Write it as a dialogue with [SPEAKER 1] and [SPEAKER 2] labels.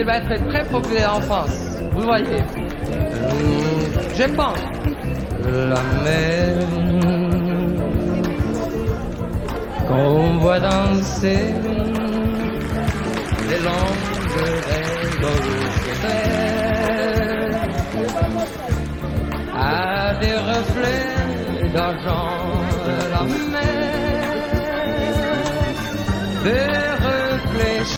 [SPEAKER 1] qu'il va être très populaire en France. Vous voyez. Je pense. La mer qu'on voit danser les longues des à des reflets d'argent la mer